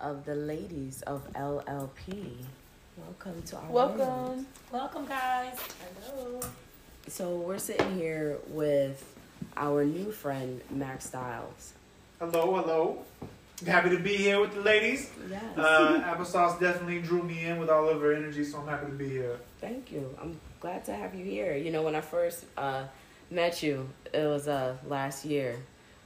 of the ladies of LLP. Welcome to our room. Welcome. Welcome, guys. Hello. So we're sitting here with our new friend Max Styles. Hello, hello. Happy to be here with the ladies. Yes. Uh, Applesauce definitely drew me in with all of her energy, so I'm happy to be here. Thank you. I'm glad to have you here. You know, when I first uh, met you, it was uh, last year.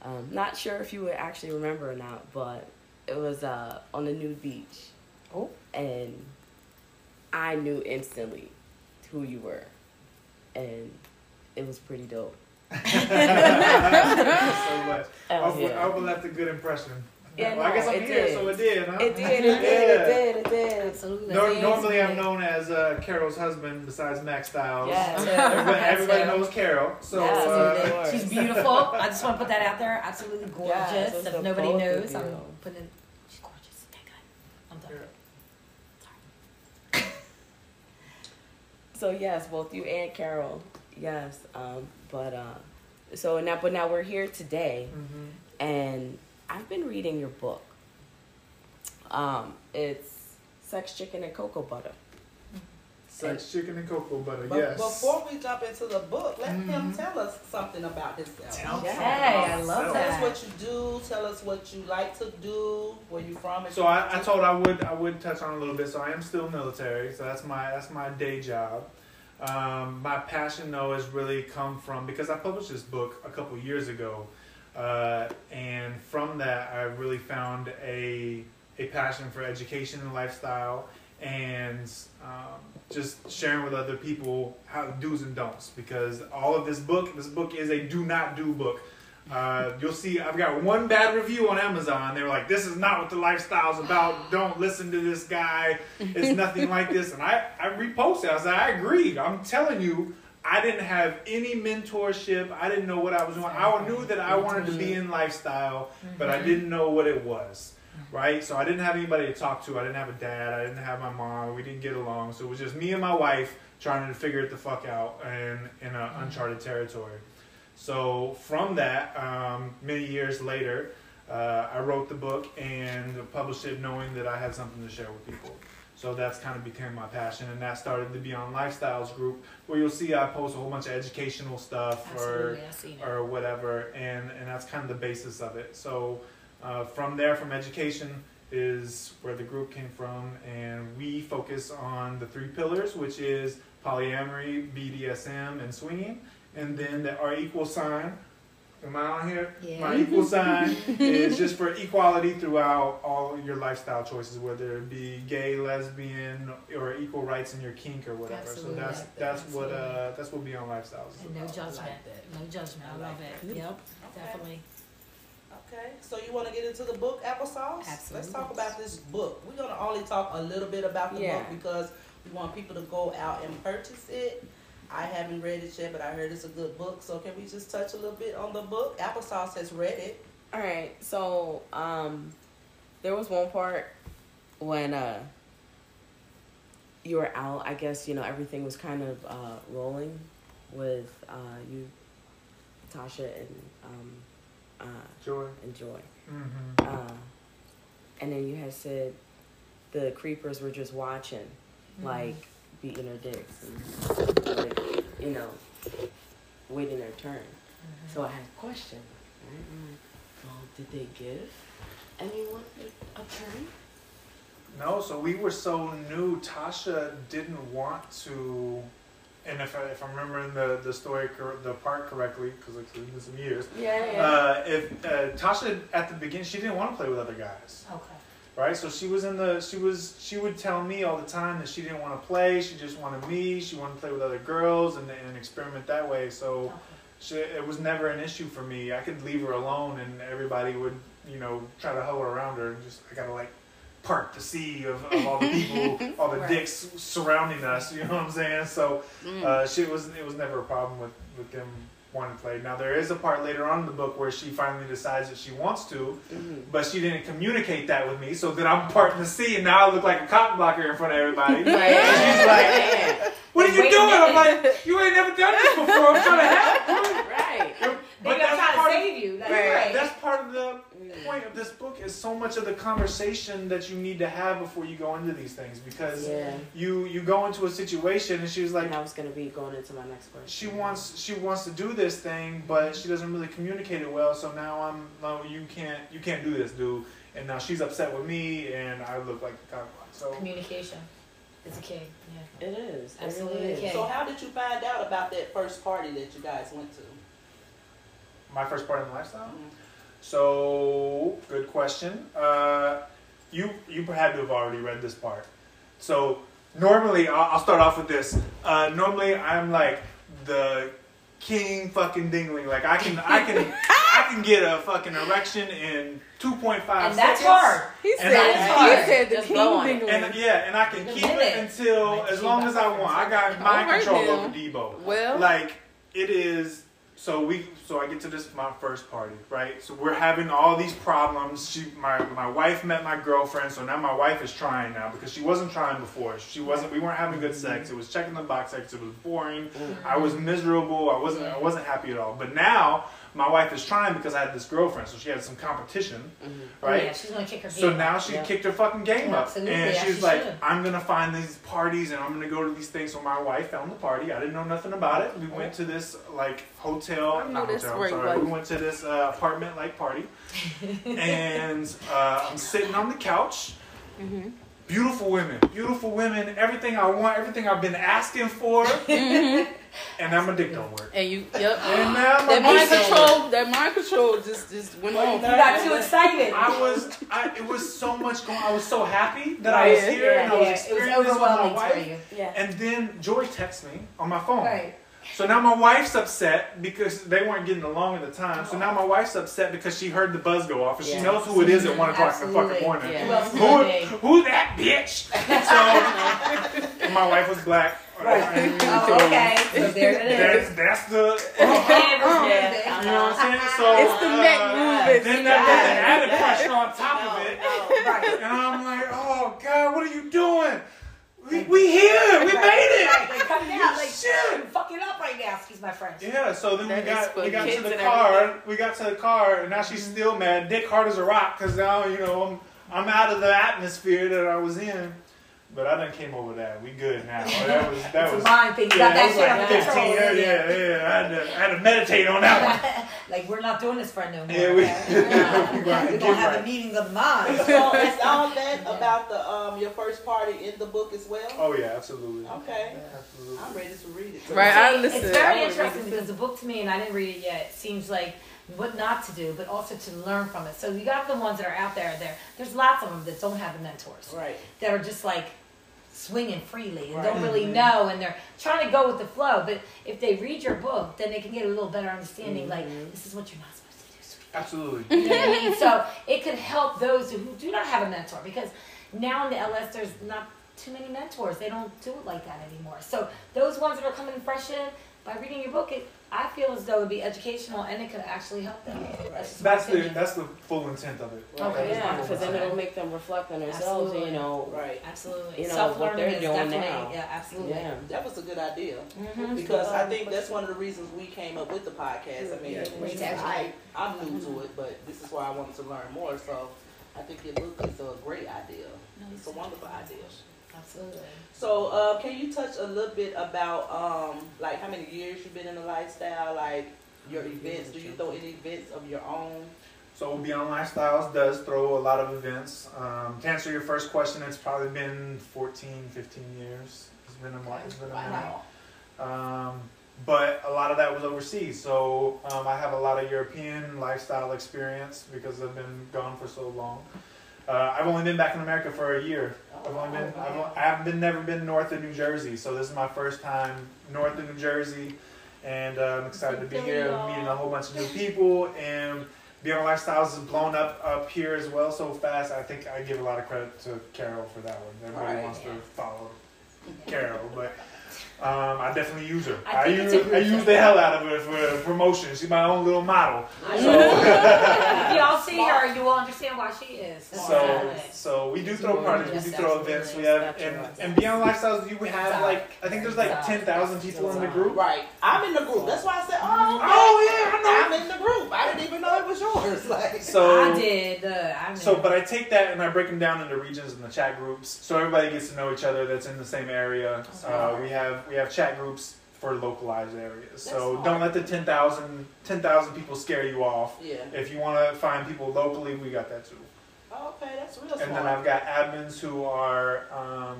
Um, not sure if you would actually remember or not, but it was uh, on the nude beach. Oh. And I knew instantly who you were. And it was pretty dope. Thank you so much. I hope, yeah. I hope it left a good impression. Yeah, well, I guess I'm here, did. so it did, huh? It did, it did, it did, it did. Absolutely. Nor- Yes, normally, I'm known as uh, Carol's husband, besides Max Styles. Yes. Everybody, everybody Carol. knows Carol. So, Yes, uh. She's beautiful. I just want to put that out there. Absolutely gorgeous. Yes, it's if nobody knows, I'm putting it. She's gorgeous. Okay, good. I'm done. Yeah. So yes, both you and Carol, yes. Um, but uh, so now, but now we're here today, mhm. and I've been reading your book. Um, it's Sex, Chicken, and Cocoa Butter. Sex, chicken, and cocoa butter. But yes. before we jump into the book, let him Mhm. tell us something about himself. Tell Yeah. us Hey, I about love Tell yourself. that. us what you do. Tell us what you like to do. Where you from? So I, I told I would I would touch on a little bit. So I am still military. So that's my that's my day job. Um, my passion though has really come from because I published this book a couple years ago, uh, and from that I really found a a passion for education and lifestyle, and um, just sharing with other people how do's and don'ts. Because all of this book, this book is a do not do book. Uh, you'll see I've got one bad review on Amazon. They were like, "This is not what the lifestyle's about. Don't listen to this guy. It's nothing like this." And I, I reposted. I said, "I agreed. I'm telling you, I didn't have any mentorship. I didn't know what I was doing. I knew that I wanted to be in lifestyle, but I didn't know what it was." Right, so I didn't have anybody to talk to. I didn't have a dad. I didn't have my mom. We didn't get along. So it was just me and my wife trying to figure it the fuck out in in a uncharted territory. So from that, um, many years later, uh, I wrote the book and published it, knowing that I had something to share with people. So that's kind of became my passion, and that started the Beyond Lifestyles group, where you'll see I post a whole bunch of educational stuff or Absolutely. Or whatever, and and that's kind of the basis of it. So uh, from there, from education is where the group came from, and we focus on the three pillars, which is polyamory, BDSM, and swinging, and then the our equal sign. Am I on here? Yeah. My equal sign is just for equality throughout all your lifestyle choices, whether it be gay, lesbian, or equal rights in your kink or whatever. Absolutely. So that's Like that. that's what uh, that's what Beyond Lifestyles is And no judgment. like no judgment. I, I love like it. Yep. Okay. Definitely. Okay, so you want to get into the book, Applesauce? Absolutely. Let's talk about this book. We're going to only talk a little bit about the Yeah. book because we want people to go out and purchase it. I haven't read it yet, but I heard it's a good book. So can we just touch a little bit on the book? Applesauce has read it. All right, so um, there was one part when uh, you were out. I guess you know everything was kind of uh, rolling with uh, you, Tasha, and um, uh, Joy. and Joy. Mm-hmm. Uh, and then you had said the creepers were just watching, like beating their dicks and like, you know, waiting their turn. So I had a question. Right? Like, well, did they give anyone a turn? No, so we were so new. Tasha didn't want to, and if, I, if I'm remembering the, the story, cor- the part correctly, because it's been some years, Yeah, uh, if uh, Tasha at the beginning, she didn't want to play with other guys, Okay. Right? So she was in the, she was, she would tell me all the time that she didn't want to play. She just wanted me. She wanted to play with other girls and, and experiment that way. So okay. she, it was never an issue for me. I could leave her alone, and everybody would, you know, try to hover around her, and just I gotta like part the sea of, of all the people, all the Right. dicks surrounding us. You know what I'm saying? So Mm. uh, she was it was never a problem with with them wanting to play. Now there is a part later on in the book where she finally decides that she wants to, Mhm. but she didn't communicate that with me. So then I'm part parting the sea, and now I look like a cop blocker in front of everybody. Right. And she's like, "What are you Wait doing?" I'm like, "You ain't never done this before. I'm trying to help." you, right. But got that's trying part to of- save you. Like, Right. right. That's part of the point of this book is so much of the conversation that you need to have before you go into these things because Yeah. you you go into a situation and she was like and I was gonna be going into my next question. she wants she wants to do this thing but she doesn't really communicate it well so now i'm no you can't you can't do this dude and now she's upset with me and i look like the cock so Communication is a key. Yeah. It is. It Absolutely really is. So how did you find out about that first party that you guys went to? my first party in the lifestyle Mhm. So good question uh, you you had to have already read this part so normally i'll, I'll start off with this uh, normally i'm like the king fucking dingling like i can i can i can get a fucking erection in 2.5 And seconds that's hard. He And said, that is he said the Just king blow on it. dingling. And yeah, and I can You keep can it until Like, as long as I want. I got mind control now. over Debo. Well, Like it is. So we. So I get to this my first party, right? So we're having all these problems. She, my my wife met my girlfriend, so now my wife is trying now because she wasn't trying before. She wasn't. We weren't having good sex. It was checking the box sex. It was boring. Mm-hmm. I was miserable. I wasn't. I wasn't happy at all. But now my wife is trying because I had this girlfriend, so she had some competition, Mhm. right? Yeah, she's gonna kick her So feet. now she Yeah. kicked her fucking game Yeah, up, absolutely, and as she's she like, should. "I'm gonna find these parties, and I'm gonna go to these things." So my wife found the party. I didn't know nothing about it. We went to this like hotel, I knew not this hotel. right, sorry, like- we went to this uh, apartment like party, and uh, I'm sitting on the couch. Mhm. Beautiful women, beautiful women. Everything I want, everything I've been asking for, Mhm. And now my dick don't work. and you, yep. And now my That mind dick don't work. control, that mind control just just went Well, off. you You got too excited. I was, I, it was so much going. I was so happy that I was Yeah, here and I was yeah, it was experiencing this with my wife. you. Yeah. And then Joy texts me on my phone. Right. So now my wife's upset because they weren't getting along at the time. So now my wife's upset because she heard the buzz go off and she knows who it is at one o'clock in the Absolutely. fucking morning. Yeah. Who Who, gonna be? who's that bitch? So my wife was black. Right. Oh, okay. So there it That's, is. that's the. Yeah. You know what I'm saying? So It's the neck uh, movement. Then you that, know? added pressure on top of it. Right. And I'm like, oh God, what are you doing? We, we here, we made it. Right, like, come down, like, Shit. you're fucking up right now. Excuse my French. Yeah, so then That we got for we got to kids the and car. We got to the car, and now she's still mad. Dick hard as a rock because now you know I'm I'm out of the atmosphere that I was in. But I done came over that. We good now. That was that It's was a mind thing. You yeah, got that was that like shit under 15 control. years. Yeah, yeah. I had to I had to meditate on that one. like we're not doing this for no more. Yeah, we- okay? we gonna we're gonna have right. a meeting of the mind. So is all that about the um your first party in the book as well? Oh yeah, absolutely. Okay, Absolutely. I'm ready to read it. Right, I See, listen. It's very wanna read interesting because the book to me, and I didn't read it yet, seems like what not to do, but also to learn from it. So you got the ones that are out there. There, there's lots of them that don't have the mentors Right. that are just like swinging freely and Right. don't really Mhm. know, and they're trying to go with the flow. But if they read your book, then they can get a little better understanding. Like Mhm. this is what you're not supposed to do. sweetie. Absolutely. You know what I mean? So it could help those who do not have a mentor because now in the LS there's not too many mentors. They don't do it like that anymore. So those ones that are coming fresh in, by reading your book, it I feel as though it would be educational and it could actually help them. That's, That's the that's the full intent of it. Okay. Yeah, because then it'll make them reflect on themselves. Absolutely. You know. Right. absolutely. you know, Self what they're is doing definitely now. yeah, absolutely. Yeah. That was a good idea Mhm. because I think that's one of the reasons we came up with the podcast. I mean, Yeah. Great to I I'm new to it, but this is why I wanted to learn more. So I think it book is a great idea. It's a wonderful idea. Absolutely. So, uh, can you touch a little bit about um, like how many years you've been in the lifestyle, like your events? Do you throw any events of your own? So Beyond Lifestyles does throw a lot of events. Um, to answer your first question, it's probably been 14, 15 years. It's been a while. It's been a minute. Wow. Um, but a lot of that was overseas. So um, I have a lot of European lifestyle experience because I've been gone for so long. Uh, I've only been back in America for a year. I've only been, I've, I haven't been, never been north of New Jersey. So this is my first time north of New Jersey, and uh, I'm excited to be here, meeting a whole bunch of new people, and Beyond Lifestyles has blown up up here as well so fast. I think I give a lot of credit to Carol for that one. Everybody Right, wants yeah. to follow Carol, but um, I definitely use her. I I, use it's a good I use the hell out of her for promotion. She's my own little model. So. if y'all see her, you will understand why she is. That's so. So we do throw parties, we do throw events. We have and, and beyond lifestyles, you have like I think there's like Exotic. ten thousand people in the group. Right. I'm in the group. That's why I said, oh, okay. Oh yeah, I know. I'm in the group. I didn't even know it was yours. Like, So I did. Uh, I So, but I take that and I break them down into regions in the chat groups, so everybody gets to know each other that's in the same area. Uh, we have we have chat groups for localized areas. So That's don't let the 10,000 10,000 people scare you off. yeah. If you want to find people locally, we got that too. Oh, okay, that's real And then. I've got admins who are um,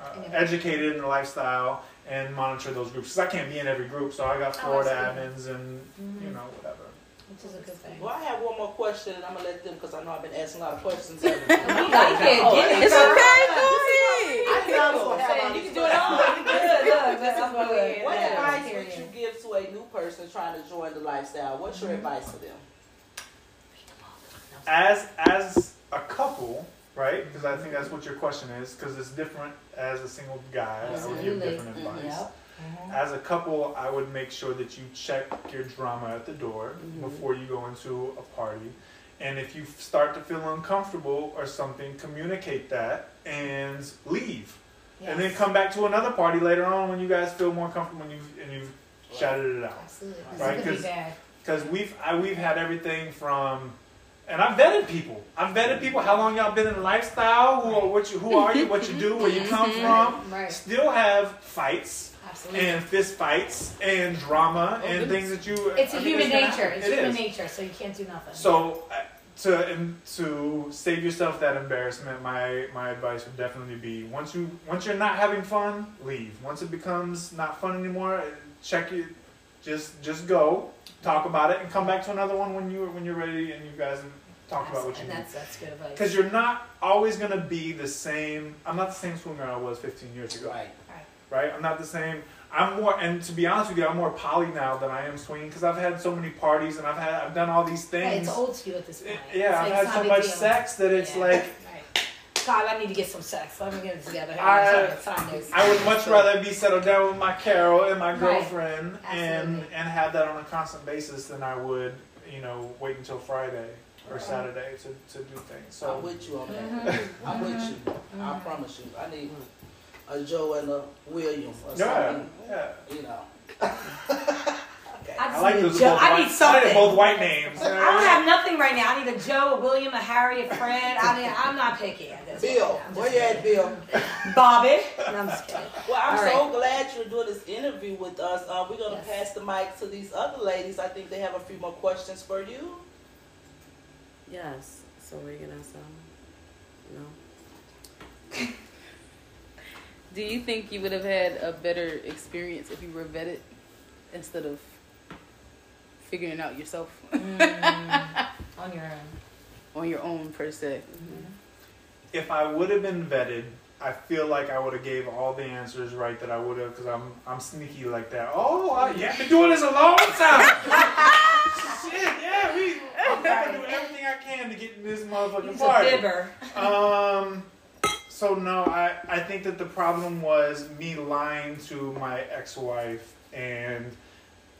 uh, educated in the lifestyle and monitor those groups. Because I can't be in every group, so I got Oh, Florida absolutely. admins and you Mhm. know whatever. Which is a good thing. Well, I have one more question, and I'm gonna let them because I know I've been asking a lot of questions. We like it. Give It's girl. okay, go I ahead. I was gonna have all You can do it all. questions. Good, look, this is what What yeah, advice would you give to a new person trying to join the lifestyle? What's your Mm-hmm. advice to them? as as a couple, right? Because I think that's what your question is. Because it's different as a single guy. I would give Absolutely. different advice. Yep. As a couple, I would make sure that you check your drama at the door Mhm. before you go into a party. And if you start to feel uncomfortable or something, communicate that and leave. And then come back to another party later on when you guys feel more comfortable and you've, and you've shouted it out. Absolutely. 'cause Right, it could be 'cause- bad. Because we've I, we've had everything from, and I've vetted people. I've vetted people. How long y'all been in the lifestyle? Who are what you, Who are you? What you do? Where you come from? Right. Still have fights Absolutely. and fist fights and drama Oh, and things that you. it's a I think human gonna nature. It's It human is. nature, so you can't do nothing. So uh, to and to save yourself that embarrassment, my my advice would definitely be once you once you're not having fun, leave. Once it becomes not fun anymore, check it. Just just go, talk about it, and come back to another one when you when you're ready and you guys talk talked about what you and need. that's that's good advice. Because you're not always gonna be the same. I'm not the same swimmer I was 15 years ago Right. Right? I'm not the same. I'm more, and to be honest with you, I'm more poly now than I am swinging because I've had so many parties and I've had, I've done all these Yeah, things. it's old school at this point. It- yeah, It's I've like, had so much deal. sex that it's Yeah, like right. God, I need to get some sex. Let me get it together. I- Time. I would much rather be settled down with my Carol and my Right. girlfriend and and have that on a constant basis than I would, you know, wait until Friday or Right. Saturday to, to do things. So I'm So with you on that. Mhm. I'm with you. I Mhm. promise you. I need a Joe and a William or yeah, something. yeah. You know. okay. I I like need a those Joe. both. I white, need something. I like both white names. I don't have nothing right now. I need a Joe, a William, a Harry, a Fred. I mean, I'm not picky at this Bill, point. I'm where just you at, Bill? Bobby. No, I'm just kidding. Well, I'm All so glad you're doing this interview with us. Uh, we're gonna Yes. pass the mic to these other ladies. I think they have a few more questions for you. Yes. So we're gonna some. No. Do you think you would have had a better experience if you were vetted instead of figuring it out yourself Mm, on your own. on your own per se? if I would have been vetted, I feel like I would have gave all the answers right that I would have because I'm I'm sneaky like that. Oh, I, yeah, I've been doing this a long time. Shit, yeah, we. I'm gonna do everything I can to get in this motherfucking He's a party. fibber. Um. So no, I I think that the problem was me lying to my ex-wife and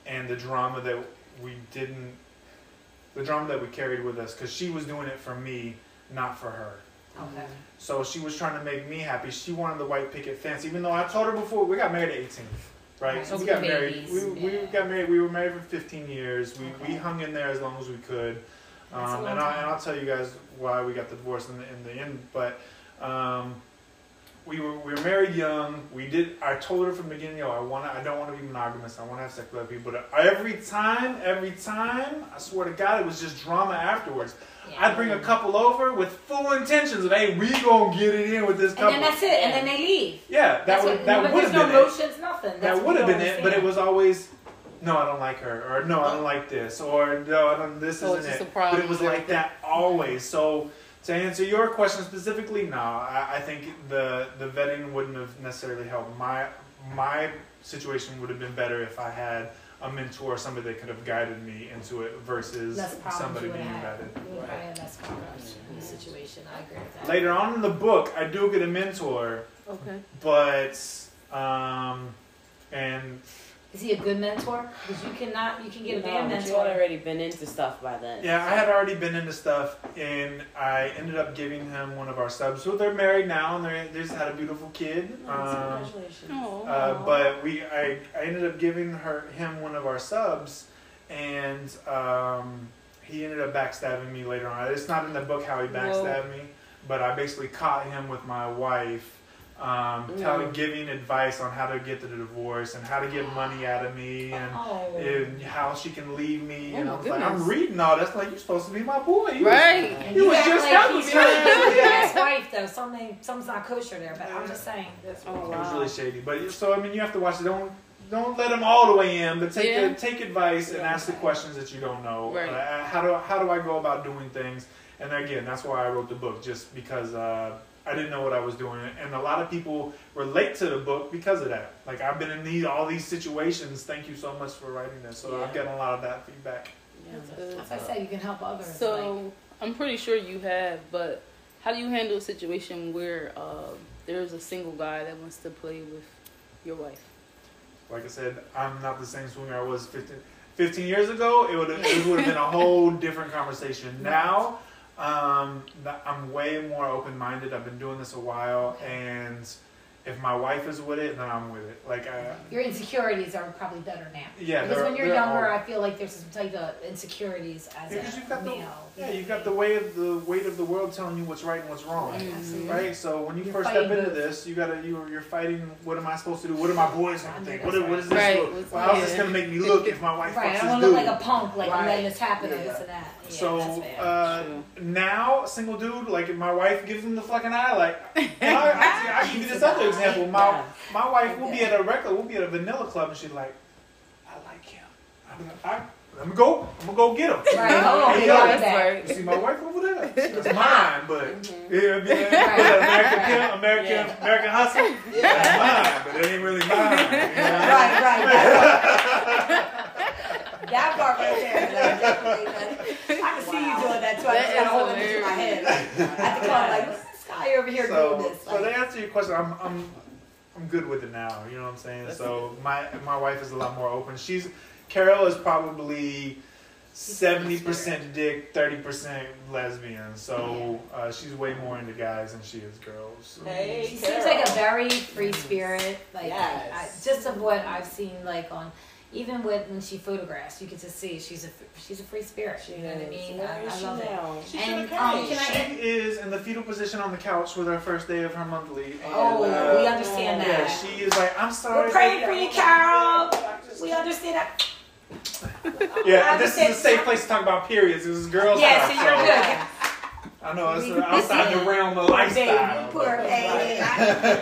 and the drama that we didn't, the drama that we carried with us because she was doing it for me, not for her. Okay. So she was trying to make me happy. She wanted the white picket fence, even though I told her before we got married at 18, right? So we got the married. babies, We, we got married. We were married for 15 years. We, we hung in there as long as we could. Um, and, I, and I'll tell you guys why we got the divorce in the, in the end. But um, we were we were married young. We did. I told her from the beginning, yo, I want to. I don't want to be monogamous. I want to have sex with other people. But every time, every time, I swear to God, it was just drama afterwards. Yeah. I'd bring a couple over with full intentions of, hey, we gonna get it in with this couple. And then that's it. And then they leave. yeah, that That's would what, that would there's have no been it. emotions, nothing. That's That would have been it, but it was always, no, I don't like her, or no, I don't like this, or no, I don't. This So isn't just it. a problem but it was like that always. So to answer your question specifically, no, I, I think the the vetting wouldn't have necessarily helped. My my situation would have been better if I had a mentor, somebody that could have guided me into it versus somebody you would being have. vetted. You would probably have less problems in the situation. I agree with that. Later on in the book, I do get a mentor, Okay. but um, and Is he a good mentor? Because you cannot, you can get a No, bad but you mentor. had already been into stuff by then. Yeah, I had already been into stuff, and I ended up giving him one of our subs. So they're married now, and they they just had a beautiful kid. Oh, Um, Congratulations. Oh. uh, but we, I, I ended up giving her him one of our subs, and um, he ended up backstabbing me later on. It's not in the book how he backstabbed me, but I basically caught him with my wife. Um, telling, giving advice on how to get the divorce and how to get money out of me and Oh. and how she can leave me. Oh and I was like, I'm reading all this like you're supposed to be my boy. You was- Right. And You you was just like helping he's me. really good Yeah. his wife though. Something, something's not kosher there. But I'm just saying. That's Oh, It was really shady. But so I mean, you have to watch it. Don't don't let them all the way in, but take Yeah. the, take advice and ask the questions that you don't know. Right. Uh, how do how do I go about doing things? And again, that's why I wrote the book, just because uh, I didn't know what I was doing, and a lot of people relate to the book because of that. Like I've been in these all these situations. Thank you so much for writing this. So I've Yeah. gotten a lot of that feedback. Yeah. As I said, you can help others. like, So I'm pretty sure you have, but how do you handle a situation where uh, there's a single guy that wants to play with your wife? Like I said, I'm not the same swinger I was 15, 15 years ago. It would have it would have been a whole different conversation. Now, um, I'm way more open minded. I've been doing this a while, and if my wife is with it, then I'm with it. Like, I, your insecurities are probably better now. yeah, because when you're younger, all- I feel like there's some type of insecurities as Yeah, 'cause a you've got the- male. yeah, you've got the weight of the weight of the world telling you what's right and what's wrong. Right, Mhm. Right, so when you You're first step into both. this, you gotta you you're fighting. What am I supposed to do? What are my boys gonna think? What, what is this? Right, look? Well, how's this gonna make me look if my wife Right, I fucks don't this want to look dude? like a punk, like I'm Right. letting this happen or Yeah. this and that. Yeah, so uh, now, single dude, like if my wife gives him the fucking eye, like and I, I, I give you this other example. My Yeah. my wife will be at a record, we'll be at a vanilla club, and she's like, I like him. I'm, I, I'm gonna go. I'm gonna go get him. Right, hold on, Hey, we yo, got that's that. right. You see my wife over there? It's mine, but Mhm. yeah, it'd Right. American Pimp, American Yeah. American Hustle. That's mine, but it ain't really mine. you know? Right, right. That part, that part right there. Like, I can see you doing that too. I just gotta is hold it into my head. At the club, like, what's this guy over here so, doing this? so to answer your question, I'm, I'm, I'm good with it now. You know what I'm saying? So my, my wife is a lot more open. She's, Carol is probably seventy percent dick, thirty percent lesbian. So uh, she's way more into guys than she is girls. So. Hey, she seems like a very free spirit. Like, Yes. I, just of what I've seen, like on, even with when she photographs, you can just see she's a she's a free spirit. You know what I mean? Where I, is I she love it. now? She And, should've um, came. can I- She is in the fetal position on the couch with her first day of her monthly. And, Oh, uh, we understand that. Yeah, she is like, I'm sorry. We're praying for you, Carol. We understand that. Yeah, this is a safe place to talk about periods. This is girls. Yeah, so you're good. I know it's outside the realm of Poor lifestyle. baby, poor baby.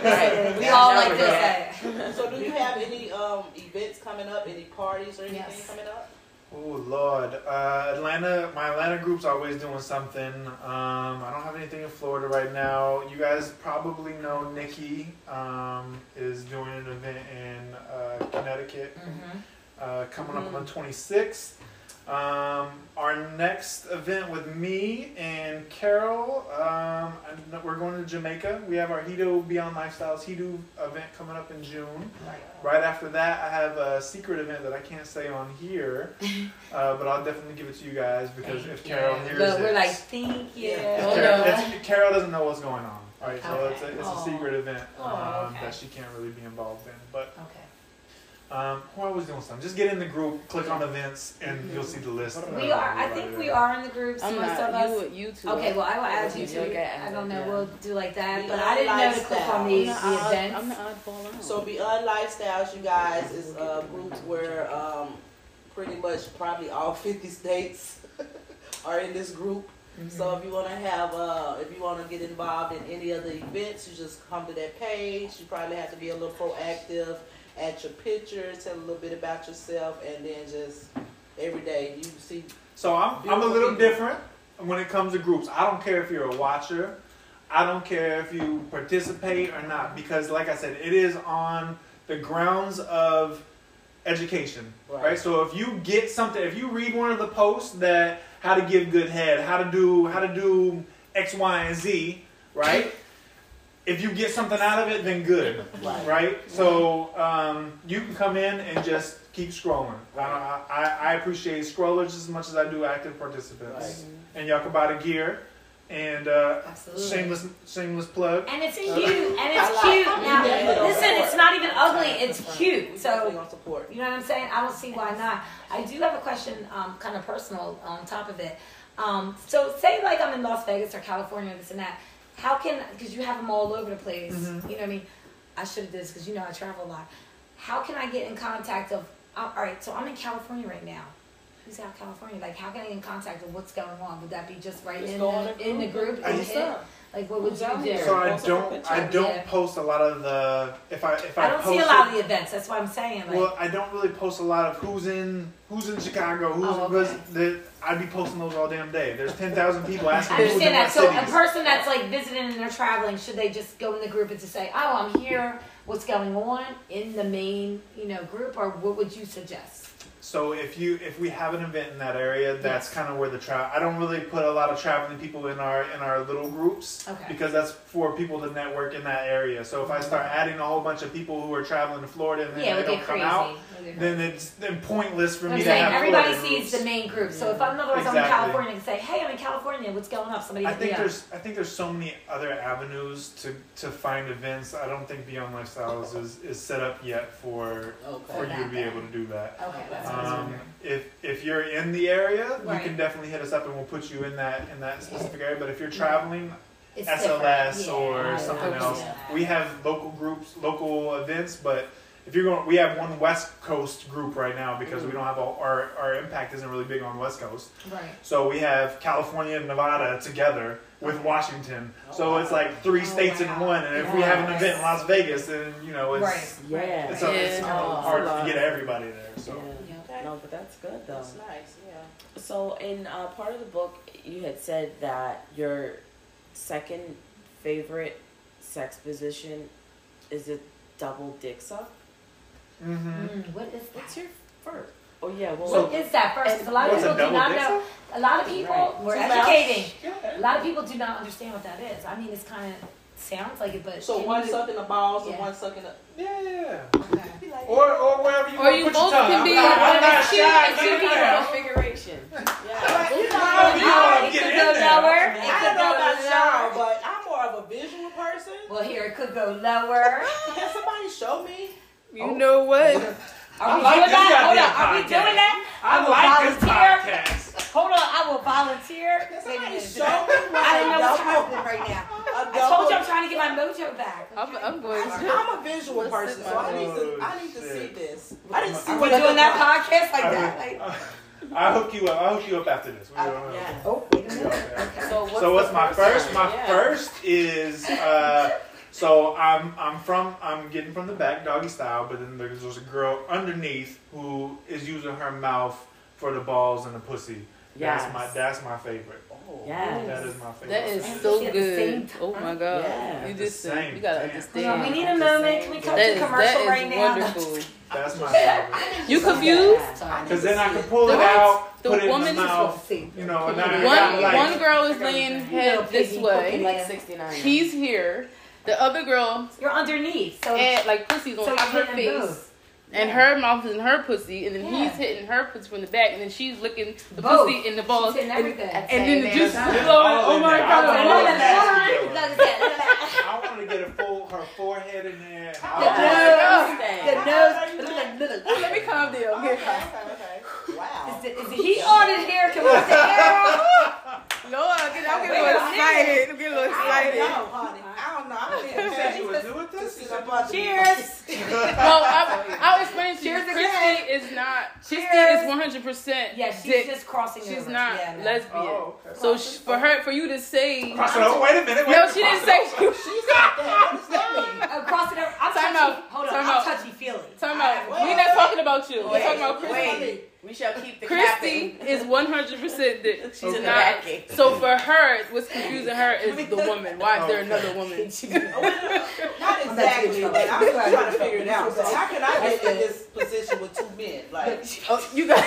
Right. We all like Right. this. So do you have any um, events coming up? Any parties or anything Yes. coming up? Oh Lord, uh, Atlanta. My Atlanta group's always doing something. Um, I don't have anything in Florida right now. You guys probably know Nikki um, is doing an event in uh, Connecticut. Mhm. uh, coming up on the 26th. Um, our next event with me and Carol, um, we're going to Jamaica. We have our Hedo Beyond Lifestyles Hedo event coming up in June. Right after that, I have a secret event that I can't say on here, uh, but I'll definitely give it to you guys because if Carol hears Look, it, we're like, thank you. Yeah. if Oh, Carol, no. it's- Carol doesn't know what's going on. Right, so Okay. it's a, it's a Oh. secret event Oh, um, that she can't really be involved in. But Okay. Um, we're always doing something. Just get in the group, click on events, and Mhm. you'll see the list. We uh, are. I think we are in the groups. I'm most not. of us. You, you two. Okay, well, I will add you Yeah, to it. I don't know. yeah. We'll do like that, We but I didn't know to click on the, lifestyle. The the, odd, events. I'm the oddball out. So Beyond Lifestyles, you guys, is uh, groups where um, pretty much probably all 50 states are in this group. So if you want to have, uh, if you want to get involved in any of the events, you just come to that page. You probably have to be a little proactive, add your picture, tell a little bit about yourself, and then just every day you see. So I'm, I'm a little people. different when it comes to groups. I don't care if you're a watcher. I don't care if you participate or not because, like I said, it is on the grounds of education, right? Right. So if you get something, if you read one of the posts that how to give good head, how to do how to do X, Y, and Z, right? If you get something out of it, then good, Right. right? So um, you can come in and just keep scrolling. I, I, I appreciate scrollers as much as I do active participants. And y'all can buy the gear. And uh, Absolutely. shameless, shameless plug. And it's cute, and it's cute. Now, listen, it's not even ugly. It's cute. Definitely So gonna support. you know what I'm saying? I don't see why not. I do have a question, um, kind of personal on top of it. Um, so say like I'm in Las Vegas or California, this and that. How can because you have them all over the place? Mhm. You know what I mean? I should have did this because you know I travel a lot. How can I get in contact of? Uh, all right, so I'm in California right now. Who's out of California? Like, how can I get in contact of what's going on? Would that be just right Just in the, the in the group. group? I and just- hit? Like, what would Who's you do? there? So I don't. I don't Yeah. post a lot of the. If I if I, I don't post see a lot it- of the events. That's what I'm saying. Like, Well, I don't really post a lot of who's in who's in Chicago, who's Oh, okay. the, I'd be posting those all damn day. There's ten thousand people asking I who's in understand that. So a person that's like visiting and they're traveling, should they just go in the group and just say, "Oh, I'm here. What's going on?" in the main, you know, group, or what would you suggest? So if you if we have an event in that area, that's Yes. kind of where the travel. I don't really put a lot of traveling people in our in our little groups Okay. because that's for people to network in that area. So if I start adding a whole bunch of people who are traveling to Florida and then Yeah, they don't come crazy. out, It would then it's then pointless for I'm me to saying have everybody sees groups. the main group. So if I'm in other words, I'm in California and say, "Hey, I'm in California. What's going on up?" Somebody I hit me think up. there's I think there's so many other avenues to, to find events. I don't think Beyond Lifestyles is, is set up yet for for you to be able to do that. Okay, that's what I was Um, if if you're in the area, right. you can definitely hit us up and we'll put you in that in that specific area. But if you're traveling, It's SLS different. or something else, we have local groups, local events. But if you're going, we have one West Coast group right now because we don't have all, our our impact isn't really big on West Coast. Right. So we have California and Nevada together with Washington. So it's like three Oh, states in one. And if we have an event in Las Vegas, then you know it's Right. Yeah. it's, a, it's Yeah. kind of Oh, hard to get everybody there. So Yeah. Okay. No, but that's good though. That's nice. Yeah. So in uh, part of the book, you had said that your second favorite sex position is a double dick suck. Mm-hmm. Mm, what is that? What's your first? Oh yeah, well, what is that first? 'Cause a lot of people do not dick know. A lot of people, Right. we're educating. Yeah. A lot of people do not understand what that is. I mean, it's kind of sounds like it, but So can one you- sucking the balls and Yeah. one sucking the. Yeah. Okay. Like, Or or wherever you Or want you to put your both tongue. can I'm be- not, I'm not It's shy. cute, it's Get in configuration. Yeah. But, you know, However you I, It could go there. lower. I It don't could know go about y'all, lower. but I'm more of a visual person. Well, here it could go lower. Can somebody show me? You know what? Are I we like doing this that? Hold goddamn on. Are we doing that? I will like this volunteer. podcast. Hold on. I will volunteer. Can Wait a somebody show me? what I didn't know a what's double- happening right now. I told you I'm trying to get my mojo back. I'm, I'm going to. I'm a visual Let's person, so I need to. I Oh, need to see this. I didn't see Are what we it doing that podcast like I that? Like, I'll hook you up. I'll hook you up after this. Uh, yeah. oh, wait a minute. Okay. Okay. So what's, so what's my first? one? My Yeah. first is uh, so I'm I'm from I'm getting from the back doggy style, but then there's, there's a girl underneath who is using her mouth for the balls and the pussy. That's my that's my favorite. Oh. Yes. That is my favorite. That is And so at the same good. Oh my god. Yeah. You The just same you gotta thing. understand. Hold on, we need a moment. Can we thing. cut That to is, commercial that right is now? wonderful. That's my favorite. You confused? Because then I can pull it The- out, the put it in woman the is mouth, See. you know, and then I One got like one girl is laying head this way. like 69. He's here. The other girl You're underneath, so and like pussy's on so top of her face. both. And Yeah. her mouth is in her pussy, and then Yeah. he's hitting her pussy from the back, and then she's licking the Both. pussy in the balls. She's hitting and, everything. and then the Same juice is flowing. Oh my god! want that. that's- Look at that. I want to get a full her forehead in there. The Oh, nose, Everything. the nose. Let me calm down. Okay, Okay. okay, okay. Wow. Is the, is the heat on in here? Can we take it Lord, I'm getting, a little excited. I'm getting a little excited. Don't know, honey. I don't know. You said you even was new at This this? is about to be- Cheers. Well, I, I'll explain to you. Cheers Christy again. is not. Christy is 100 percent Yeah, she's dick. just crossing She's over. not Yeah, no. lesbian. Oh, okay. So sh- for her, for you to say, Cross it over. Wait a minute. Wait no, she didn't say. She, She's like that. What does that mean? Oh, cross it over. I'm Time touchy. out. Hold on. Time I'm touchy feely. talking I about. have- We're not talking about you. We're talking about Christy. Wait. We shall keep the Christy capping. is 100 percent dick. She's Okay. not. Backing. So for her, what's confusing her is the woman. Why is there Okay. another woman? Not exactly, but I'm just trying to figure it out. So how can I get in this position with two men? Like, Oh, you got.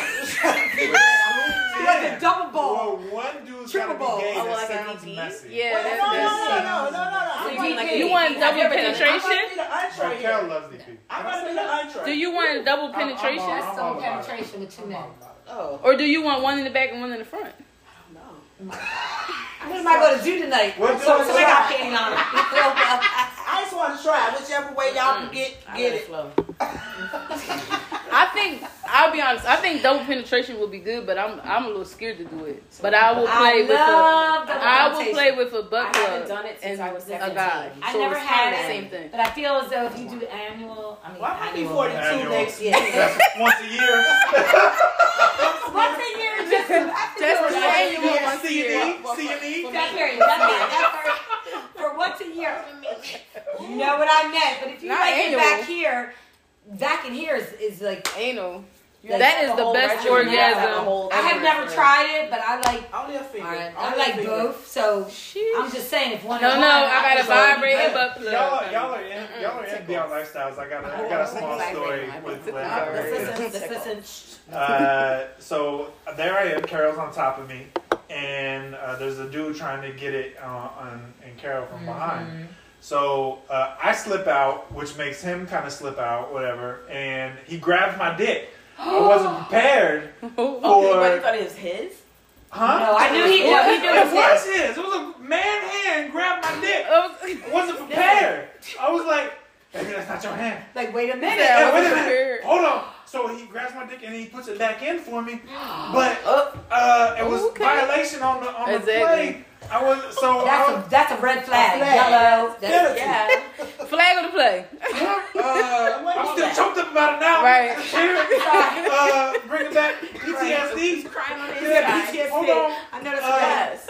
You got the double ball. Well, one dude's Triple ball. gay. Oh, that like a sounds DP? messy. Yeah, Wait, that's no, no, no, no, no, no, no. So you talking be like you want I've double never. I penetration? might be the Oh, entree Carol here. loves DP. I might be the entree. Do you want double I'm- I'm penetration? all- That's I'm all double penetration with two I'm men. all about it. Oh, Or do you want one in the back and one in the front? no. What am I going to do tonight? What so, do- so I got painting on it. I just want to try whichever way y'all can get get it. flow. I think I'll be honest. I think double penetration will be good, but I'm I'm a little scared to do it. But I will play I with a love I will play with a butt I haven't done it since and I was a 17. guy. I So never it's had it. the same thing. But I feel as though if you do annual, I mean, Well, I might be 42 Annual. next year. Once a year. Once a year, just Just for annual once a year. C&E, C&E. That period, that period, that period. For once a year. You know what I meant. But if you Not like it back here, back in here is, is like. Anal. You have That to is have the best regimen. You have to have a orgasm. whole I have never tried it, but I like. Only a finger. Alright, Only I a like finger. both. So Sheesh. I'm just saying, if one. No, and no, one, I got a just like- vibrating butt. Y'all, are- y'all are in, y'all are in beyond lifestyles. I got a, I got a small story with Let's listen. Let's listen. Uh, so there I am. Carol's on top of me, and uh, there's a dude trying to get it uh, on, and Carol from behind. So uh, I slip out, which makes him kind of slip out, whatever, and he grabs my dick. I wasn't prepared Oh, Okay, for, but you thought it was his? huh? No, I knew he. No, he knew It it was was his. his. It was a man hand grabbed my dick. Oh, I wasn't prepared. I was like, baby, that's not your hand. Like, wait a minute. Yeah, Yeah, wait a minute. prepared. Hold on. So he grabs my dick and he puts it back in for me. But Oh, uh, it was Okay. violation on the on the Exactly. play. I was so That's I a that's a red flag. Flag. Yellow. That's, yeah. Flag on the play. uh, I'm still choked up about it now. Right. uh, bring it back PTSD. crying on the Yeah. PTSD. Hold on. I know that's Uh, a Yes.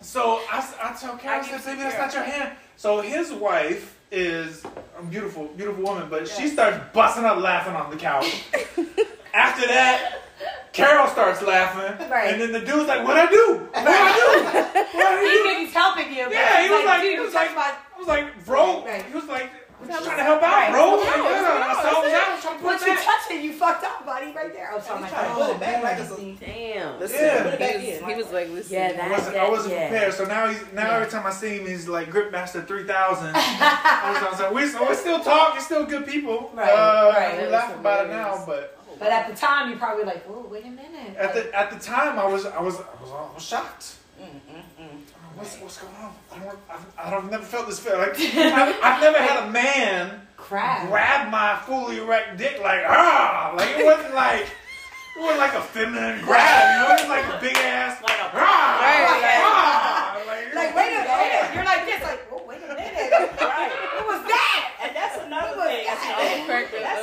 So I, s- I tell Carol, I I said, give baby, that's not your hand. So his wife is a beautiful, beautiful woman, but she starts busting up laughing on the couch. After that, Carol starts laughing, Right. and then the dude's like, "What I do? What I do? What I He do?" think he's helping you. but Yeah, he was like, dude, he was like, I was like, bro, Right. he was like, I'm just trying to help out, Right. bro. What's Like, going on? yeah, I saw it was out, I was trying to put Once you back. touch it, you fucked up, buddy, right there. I'm sorry, He's my trying to God. put it back like it's a. Damn. Listen, Yeah. put it back He was, in. he was like, listen. Yeah, I that- wasn't, I wasn't yeah. prepared, so now he's now Yeah. every time I see him, he's like Gripmaster three thousand. I was like, we we still talk, we're still good people. Right, uh, right. We That laugh about it now, but But at the time, you're probably like, "Oh, wait a minute." at Like, the at the time, I was I was I was, I was shocked. Mm, mm, mm. What's what's going on? I don't I've, I've never felt this feeling. Like I've, I've never had a man crap. grab my fully erect dick like ah like it wasn't like it wasn't like a feminine grab you know it was like a big ass like a ah, Right. like, ah, like, Like, wait a minute. You're like this. Like, oh, wait a minute. Right. What was that? And that's another thing. that? Crack it That's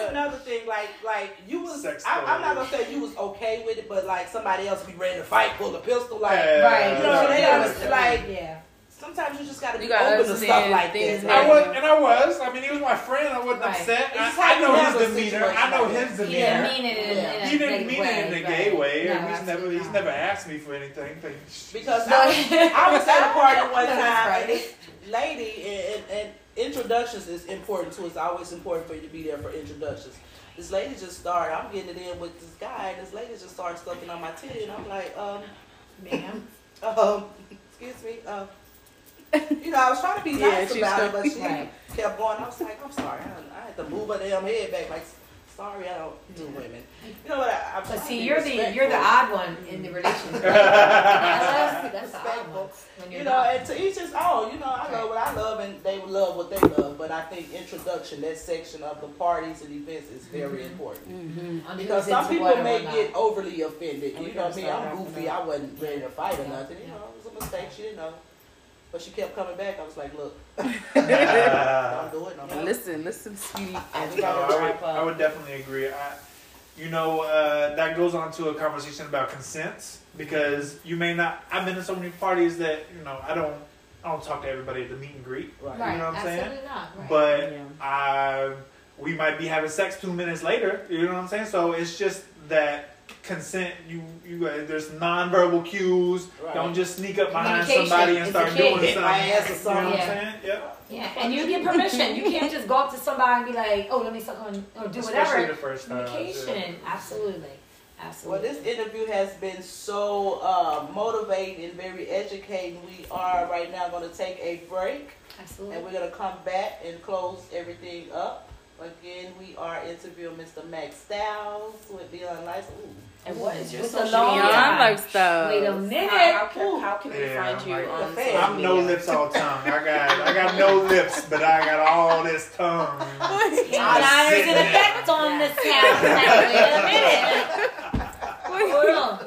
up. Like, like you was. Sex I, I'm not gonna say you was okay with it, but like somebody else be ready to fight, pull a pistol. Like, Yeah. Right. you know, they Yeah. understand. Like, yeah. sometimes you just gotta be gotta open to stuff like things this. I was, and I was. I mean, he was my friend. I wasn't Right. upset. I, I know handle his a demeanor. I know like his that. He didn't demeanor. mean it in, in a He didn't mean way. it in a gay way. No, and he's never. He's not. never asked me for anything. Because No. I, was, I was at a party one time, right. and this lady, and, and, and introductions is important too. It's always important for you to be there for introductions. This lady just started. I'm getting it in with this guy, and this lady just started sucking on my titty, and I'm like, um, Ma'am. um, excuse me, um. You know, I was trying to be nice she about it, but she Right. kept going. I was like, I'm sorry. I, I had to move her damn head back. Like, sorry, I don't do women. You know what? I, I'm But see, you're the you're the odd one in the relationship. That's that's the odd one. You're know, not. and to each his own. You know, I love what I love, and they love what they love. But I think introduction, that section of the parties and events, is very Mhm. important Mm-hmm. Because some people may get overly offended. And You know gotta me, start I'm goofy. I wasn't ready to fight or nothing. You Yeah. know, it was a mistake. She didn't know, but she kept coming back. I was like, look, uh, don't do it. No more. Listen, listen, sweetie. And No, I, would, I would definitely agree. I, you know, uh, that goes on to a conversation about consent because you may not. I've been to so many parties that you know I don't. I don't talk to everybody at the meet and greet. Right. Right. You know what I'm saying? Absolutely not. Right. But Yeah. I, we might be having sex two minutes later. You know what I'm saying? So it's just that consent. You you uh, there's nonverbal cues. Right. Don't just sneak up behind somebody and start doing key. Something. my ass or You know something. what I'm Yeah. saying? Yep. yeah, and you get permission. You can't just go up to somebody and be like, "Oh, let me suck on or do Especially whatever." the first time. Communication, absolutely, Well, this interview has been so uh, motivating and very educating. We are right now going to take a break. Absolutely. and we're gonna come back and close everything up. Again, we are interviewing Mr. Max Styles with Beyond Lights. Ooh. And what is your With social long media? Beyond time. lifestyle. Wait a minute. how can, how can we Yeah, find I'm you like- on The social I'm no media? lips all tongue. I got I got no lips, but I got all this tongue. Now there's an effect on this house. Now, Wait a minute. Hold on.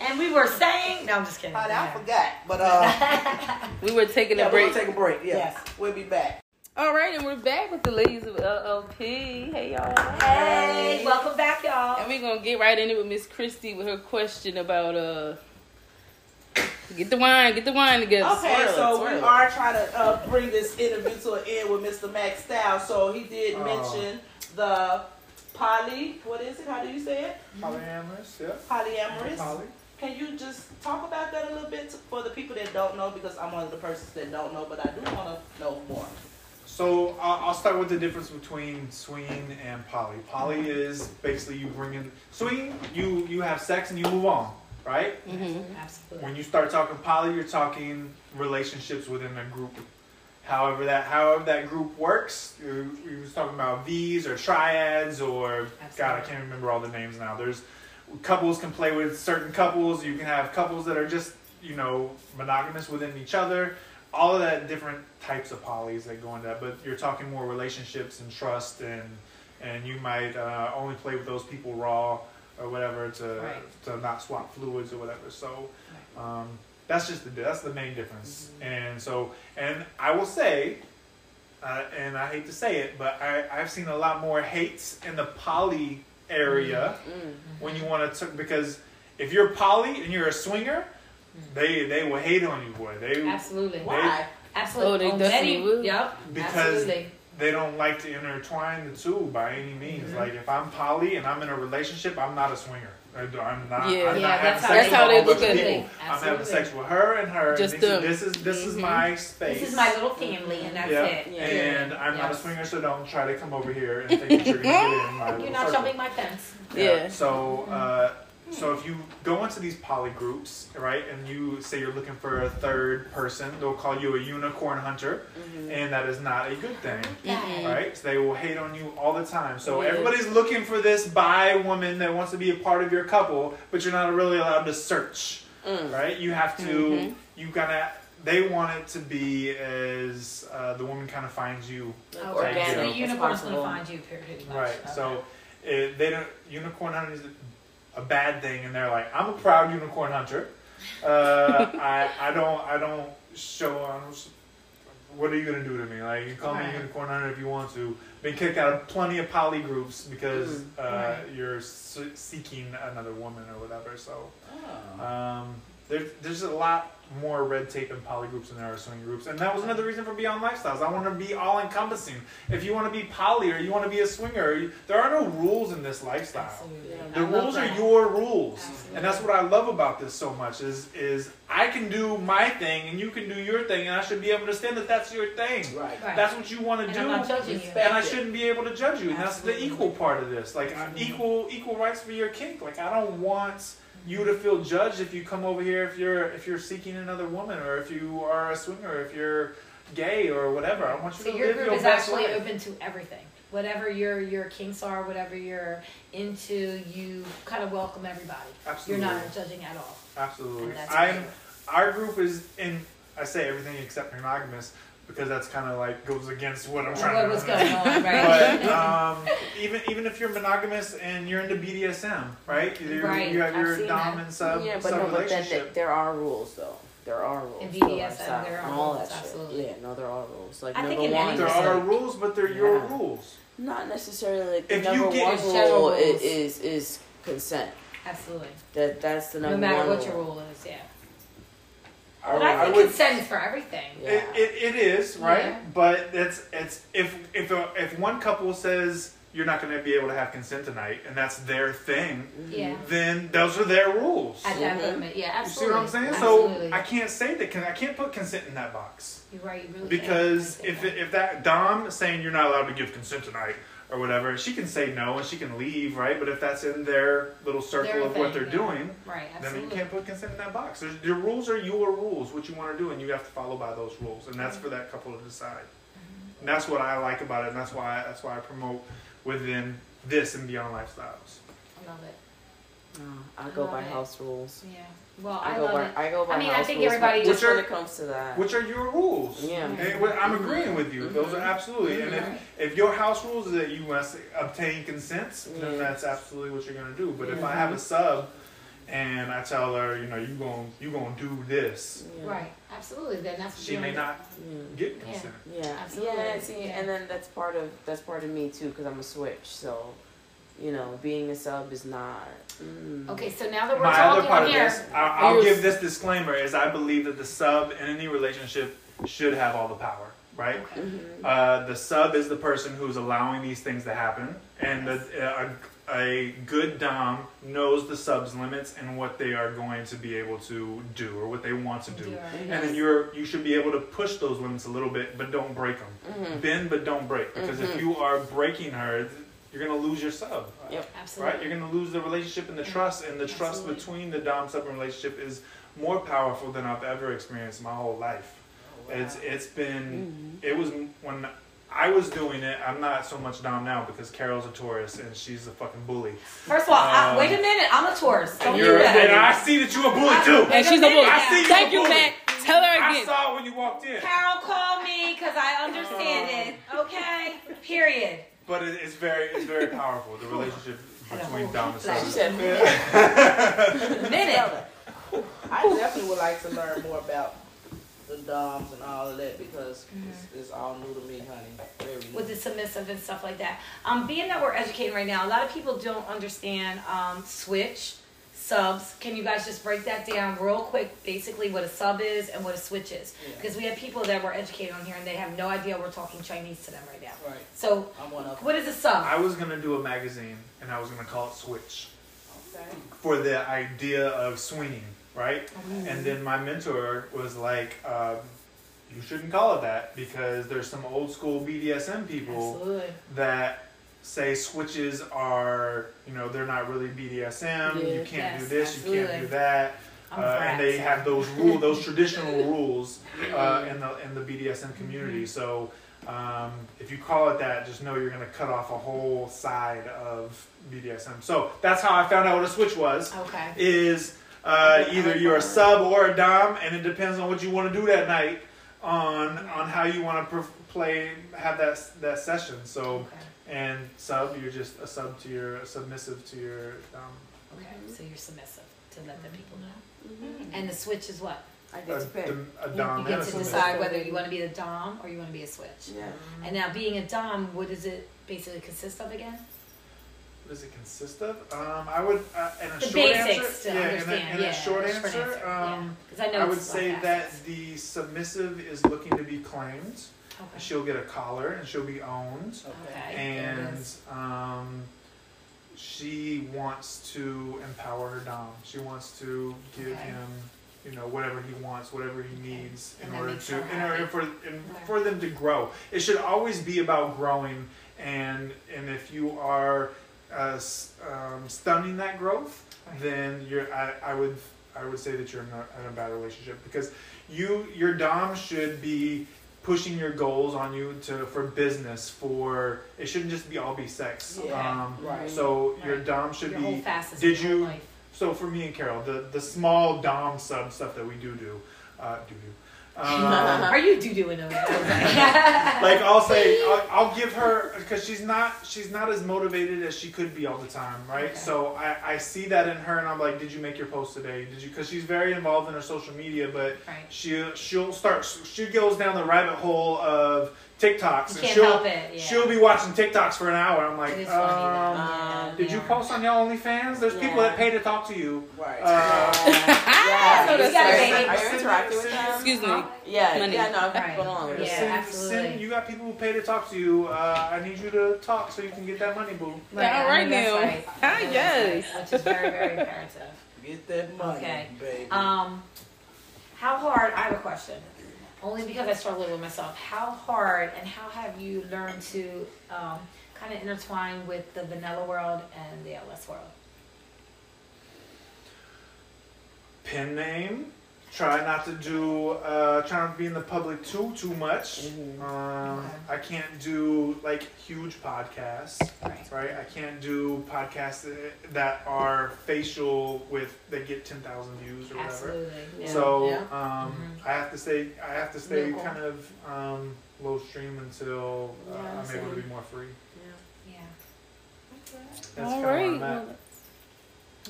And we were saying, no, I'm just kidding. Honey, I forgot, but uh, We were taking yeah, a break. gonna take a break. Yeah, Yes. we'll be back. All right, and we're back with the ladies of LLP. Hey y'all. Hey, welcome back, y'all. And we're gonna get right in it with Miss Christie with her question about uh get the wine, get the wine together. Okay, Swirl so swirl we are trying to uh, bring this interview to an end with Mr. Max Styles. So he did Oh. mention the poly. What is it? How do you say it? Polyamorous, yeah. Polyamorous. Poly. Can you just talk about that a little bit for the people that don't know? Because I'm one of the persons that don't know, but I do want to know more. So I'll I'll start with the difference between swinging and poly. Poly is basically you bring in swing, you you have sex and you move on, right? Mhm. Absolutely. When you start talking poly, you're talking relationships within a group. However that however that group works, you, you was talking about V's or triads or God, I can't remember all the names now. There's couples can play with certain couples. You can have couples that are just you know monogamous within each other. All of that different types of polys that go into that. But you're talking more relationships and trust and and you might uh, only play with those people raw or whatever to Right. to not swap fluids or whatever. So um, that's just the that's the main difference. And so and I will say, uh, and I hate to say it, but I I've seen a lot more hates in the poly area Mm. when you want to because if you're poly and you're a swinger, they they will hate on you, boy. They Absolutely. Why? Absolutely. Oh, they On definitely will. Yep. Because absolutely. they don't like to intertwine the two by any means. Mhm. Like if I'm poly and I'm in a relationship, I'm not a swinger. I do- I'm not. Yeah. I'm Yeah, not that's having how sex they- with that's how they look at it. people. I'm having Absolutely. sex with her and her. Just this, them. Is, this is this is Mhm. my space. This is my little family, and that's yeah. it. Yeah. And I'm not a swinger, so don't try to come over here and think that you're gonna get in my You're not circle. jumping my fence. Yeah. So, uh, so if you go into these poly groups, right, and you say you're looking for a third person, they'll call you a unicorn hunter, Mm-hmm. and that is not a good thing, Mm-mm. right? So they will hate on you all the time. So Yeah. everybody's looking for this bi woman that wants to be a part of your couple, but you're not really allowed to search, Mm. right? You have to, Mhm. you gotta. They want it to be as uh, the woman kind of finds you Okay. So organic the as unicorn's gonna find you, pretty much. Right. Okay. So it, they don't unicorn hunting is a bad thing, and they're like, I'm a proud unicorn hunter. Uh, I I don't I don't show. What are you gonna do to me? Like you call me Right. a unicorn hunter if you want to. Been kicked out of plenty of poly groups because uh, Right. you're se- seeking another woman or whatever. So Oh. um, there's there's a lot more red tape in poly groups than there are swing groups, and that was another reason for Beyond Lifestyles. I want to be all encompassing. If you want to be poly or you want to be a swinger, you, there are no rules in this lifestyle. Absolutely. Yeah. The I rules are your rules, Absolutely. and that's what I love about this so much. Is is I can do my thing and you can do your thing, and I should be able to stand that that's your thing. Right. Right. That's what you want to and do I'm not judging you. And I shouldn't be able to judge you. And that's the equal part of this. Like equal equal rights for your kink. Like I don't want you to feel judged if you come over here if you're if you're seeking another woman or if you are a swinger, if you're gay or whatever. I want you So to your live group your is actually life. open to everything. Whatever your your kinks are, whatever you're into, you kind of welcome everybody. Absolutely. You're not judging at all. Absolutely. I'm our group is in I say everything except monogamous because that's kind of like goes against what I'm trying What to was going on, right? But um, even even if you're monogamous and you're into BDSM, right? You're, Right, You have I've your seen dom that. and sub, yeah, but sub no, but then relationship. th- there are rules though. There are rules. In BDSM, lifestyle there are and all rules, that shit. absolutely. Yeah, no, there are rules. Like I think number in one, there So- are rules, but they're your rules. not necessarily like the If you number get- one rule is, rules. is is consent. Absolutely. That that's the number. No matter one what your rule. rule is, yeah. I, But I, I think would. consent for everything. Yeah. It, it, it is right, Yeah. but it's it's if if a, if one couple says you're not going to be able to have consent tonight, and that's their thing, Yeah. then those are their rules. At that Mhm. moment, yeah, You see what I'm saying? Absolutely. So I can't say that. Can I can't put consent in that box You're right. You really because can't. if it, if that Dom saying you're not allowed to give consent tonight or whatever, she can say no and she can leave, right? But if that's in their little circle Their of what they're yeah. doing, right, then you can't put consent in that box. There's, your rules are your rules, what you want to do, and you have to follow by those rules, and that's for that couple to decide. Mm-hmm. And that's what I like about it, and that's why that's why I promote within this and beyond lifestyles. I love it. No, I I go by it. house rules. Yeah. Well, I, I, go love by it. I go by I mean, I think rules, everybody- just Which when are- it comes to that. Which are your rules? Yeah. And what- I'm agreeing with you. Those are Mhm. absolutely. And if, if your house rules is that you must obtain consent, then that's absolutely what you're gonna do. But if I have a sub and I tell her, you know, you gon' you gonna do this, Yeah. Right. Absolutely. Then that's what she you may wanna not Yeah. get Yeah. consent. Yeah, Absolutely. yeah. See, Yeah. and then that's part of that's part of me too, because I'm a switch. So, you know, being a sub is not. Mm. Okay, so now that we're My other talking part of here, this, I'll, I'll give this disclaimer: is I believe that the sub in any relationship should have all the power, right? okay. mhm. Uh, the sub is the person who's allowing these things to happen, and the, a, a good dom knows the sub's limits and what they are going to be able to do or what they want to do. Do it. And then you're you should be able to push those limits a little bit, but don't break them. Mhm. Bend, but don't break, because if Mhm. you are breaking her, you're gonna lose your sub. Yep. Absolutely. Right? You're gonna lose the relationship and the trust, and the trust Absolutely. between the dom sub relationship is more powerful than I've ever experienced in my whole life. It's it's been Mhm. it was when I was doing it. I'm not so much dom now because Carol's a Taurus and she's a fucking bully. First of all, I, Um, wait a minute. I'm a Taurus. Don't do You're, and that. I see that you're a bully too. And she's a bully. I see you Thank a you, bully. Matt. Tell her again. I saw it when you walked in. Carol, call me because I understand it. Okay. Period. But it, it's very it's very powerful. The relationship between whole dom and flash. She said, Minute. I definitely would like to learn more about the DOMs and all of that because it's, it's all new to me, honey. Very new. with the submissive and stuff like that. Um, being that we're educating right now, a lot of people don't understand um, switch subs. Can you guys just break that down real quick? Basically, what a sub is and what a switch is, Yeah. because we have people that we're educating on here and they have no idea we're talking Chinese to them right now. Right. So, I'm one of what is a sub? I was gonna do a magazine and I was gonna call it Switch Okay. for the idea of swinging, right? Okay. And then my mentor was like, um, "You shouldn't call it that because there's some old school BDSM people Absolutely. that say switches are, you know, they're not really BDSM. You can't do Yes, this, you can't do that, uh, and they have those rule, those traditional rules uh, in the in the BDSM community. So um, if you call it that, just know you're going to cut off a whole side of BDSM. So that's how I found out what a switch was. Okay. Is uh, either you're a sub or a dom, and it depends on what you want to do that night on on how you want to play have that that session. So Okay. and sub, you're just a sub to your submissive to your dom. Okay. So you're submissive to let the people know. Mhm. And the switch is what? I get to pick. a You, dom you and get to decide whether you want to be the dom or you want to be a switch. Yeah. And now, being a dom, what does it basically consist of again? What does it consist of? Um, I would, uh, in a The short basics answer, to yeah, understand. in a, in yeah, a short answer, yeah. um, 'Cause I know I would say like that the submissive is looking to be claimed. Okay. She'll get a collar and she'll be owned. Okay. and um, she wants to empower her dom. She wants to give Okay. him, you know, whatever he wants, whatever he needs And in order to, in order happy. for in, Okay. for them to grow. It should always be about growing, and and if you are uh, um, stunning that growth, Right. then you're. I, I would I would say that you're in a, in a bad relationship because you your dom should be pushing your goals on you to for business for it shouldn't just be all be sex Okay. um, Right. so your Right. dom should Your be did you- life. so for me and carol the the small dom sub stuff that we do do uh, do do um, Are you doo dooing over there? like I'll say I'll, I'll give her because she's not she's not as motivated as she could be all the time, right? Okay. So I, I see that in her, and I'm like, did you make your post today? Did you? Because she's very involved in her social media, but right. she she'll start she goes down the rabbit hole of TikToks, You and she'll help it. Yeah. she'll be watching TikToks for an hour. I'm like, It is funny, um, though. did you post on your OnlyFans? There's people that pay to talk to you. Right. Uh, yeah. know that's You gotta right. make- Are Are you interacting with them? Excuse me. Huh? Yeah, Money. yeah, no, I'm Right. going on with Yeah, send, absolutely. send- you got people who pay to talk to you. Uh, I need you to talk so you can get that money, boo. Right, All I know now. right. Ah, I know that's yes. right, Which is very, very imperative. Get that money, Okay. baby. Um, how hard? I have a question. Only because I struggle with myself. How hard and how have you learned to um, kind of intertwine with the vanilla world and the LS world? Pen name. Try not to do. Uh, try not to be in the public too too much. Mhm. Um, Okay. I can't do like huge podcasts. Right. right? I can't do podcasts that- that are facial with that get ten thousand views or whatever. Absolutely. Yeah. So Yeah. um, Mhm. I have to stay. I have to stay Minimal. kind of um, low stream until uh, Yeah, I'm able to be more free. Yeah. That's All kind right. of where I'm Well.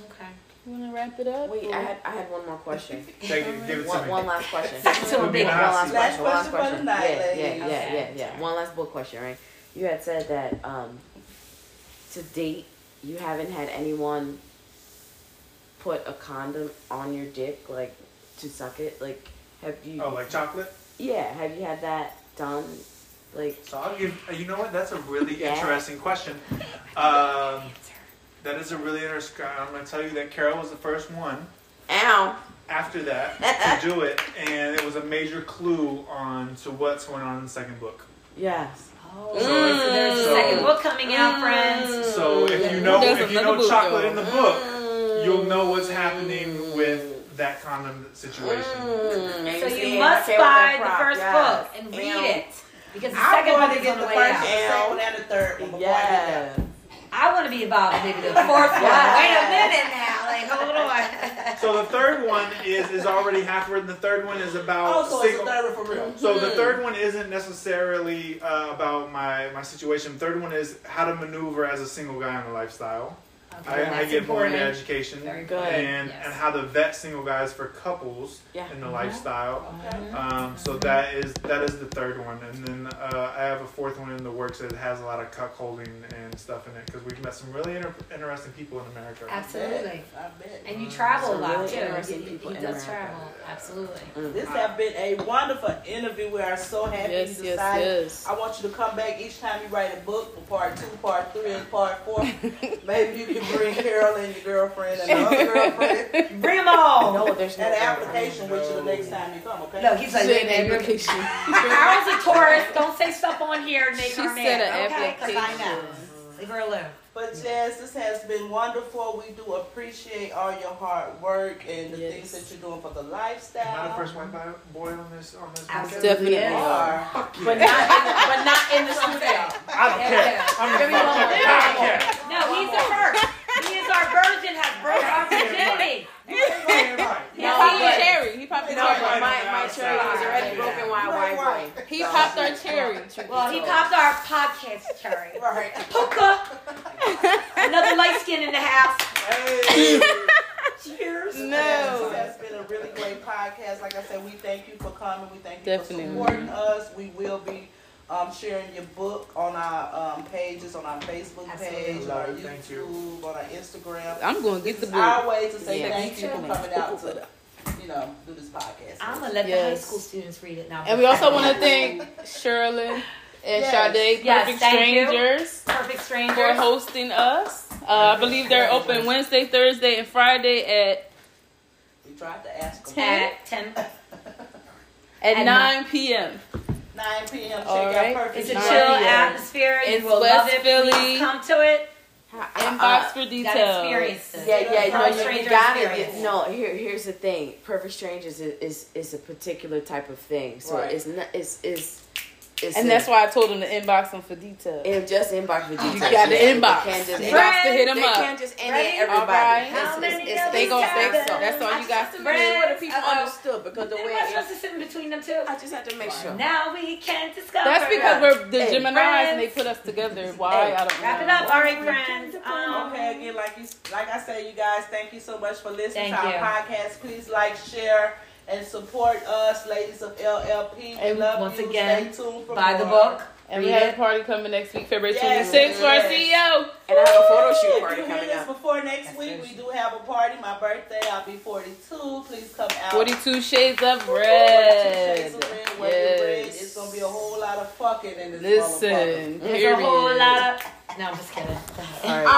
Okay. You want to wrap it up? Wait, or- I had I had one more question. Take it, give it to One, me. one last question. Back to a Put me big One hot last seat. question. One last Last question question. for the night, Yeah, yeah, ladies. yeah, yeah, Okay. yeah. One last book question, right? You had said that um, to date you haven't had anyone put a condom on your dick, like to suck it. Like, have you? Oh, like chocolate. Yeah, have you had that done? Like, So I'll give. uh, You know what? That's a really Yeah. interesting question. Um, that is a really interesting. I'm going to tell you that Carol was the first one. ow. after that to do it, and it was a major clue on to what's going on in the second book. Yes. Oh, Mm. so there's a second book coming out, friends. So if you There's know if you another know chocolate though. in the book, Mm. you'll know what's happening with that condom situation. Mm, So see, you must okay with that buy the first yes. book and read Ow. it because the I'm second going book to is on the the way first, out. the second one, and the third one before I get Yeah. There. I want to be involved in maybe the fourth one. Wait a minute now, like hold on. So the third one is is already half written. The third one is about Oh, so it's a single. third one for real. So the Hmm. third one isn't necessarily uh, about my my situation. The third one is how to maneuver as a single guy in a lifestyle. I, I That's get more into education Very good. and Yes. and how to vet single guys for couples Yeah. in the Mhm. lifestyle. Mhm. Um, so that is that is the third one, and then uh, I have a fourth one in the works that has a lot of cuckolding and stuff in it because we've met some really inter- interesting people in America. Absolutely. I bet. And you travel a lot really too. interesting He, people he in does America. travel. Absolutely. Mm. This has been a wonderful interview. We are so happy Yes, you yes, decided. yes. I want you to come back each time you write a book for part two, part three, and part four. Maybe you can bring Carol and your girlfriend and the other girlfriend Bring them all. No, there's no an application with you the No. next time you come, okay? No, he's like, Said wait, wait, wait. application. Carol's a Taurus. Don't say stuff on here and make She her said mad. an okay? 'Cause I know. application. Leave her alone. But Jazz, this has been wonderful. We do appreciate all your hard work and the Yes. things that you're doing for the Am I the lifestyle. first white boy on this on this podcast? Definitely. You are. But not in the, but not in the studio. I don't care. I'm the Give me one fucking more. podcast. No, he's the first. He is our virgin, has broke our virginity. He No, popped but- a cherry. He popped a No, cherry. but my, my cherry was already broken while Right, white He popped our cherry. Well, he popped our podcast cherry. Right. Puka. Another light skin in the house. Hey. Cheers. This No. has been a really great podcast. Like I said, we thank you for coming. We thank you Definitely. for supporting us. We will be um, sharing your book on our um, pages, on our Facebook page, on our Absolutely. Thank you. YouTube, on our Instagram. I'm going to get the book. our way to say Yeah, thank me you for coming out to, you know, do this podcast. I'm gonna let the high school students read it now. And we also want to thank Shirley and Yes. Sade, Yes, Perfect thank you. Strangers, Perfect for hosting us. Uh, I believe they're open Wednesday, Thursday, and Friday at We tried to ask them. Ten. At ten. at At 9 p.m. 9 p.m. Check All out right. Perfect It's a chill p.m. atmosphere. You It's will West love it. Philly. Please come to it. Inbox uh, for details. experience this. Yeah, yeah, no, you, you got experience. it. No, here, here's the thing. Perfect strangers is, is, is a particular type of thing. So Right. it's not, it's, it's, it's And a- that's why I told him to inbox them for details. And just inbox with You details. got the Yeah, they inbox. can't just Inbox to hit them they up. can't just end Ready? it everybody. Alright. It's- How it's- many it's- of They these gonna happen? so. That's all you got to to do. make sure the people Uh-oh. understood because the Am way I it supposed to sit in between them two? I just had to make sure. Now we can discover. That's because we're the Hey, Gemini's friends. and they put us together. Why? Hey, I don't know. Wrap know. it up. All right, friends. Um, Okay, again, like you, like I say, you guys, thank you so much for listening Thank to our you. podcast. Please like, share, and support us, ladies of LLP. We And love once you. again, Stay tuned for Buy the book. And we Read have a party coming next week, February Yes, 26th for our. CEO. And I have a photo shoot If party you hear coming this up. before next That's week, good. we do have a party. My birthday, I'll be 42. Please come out. 42 Shades of 42 Red. shades of red, wear your red. It's gonna be a whole lot of fucking in this motherfucker. Listen, There's period. a whole lot of. No, I'm just kidding. All right.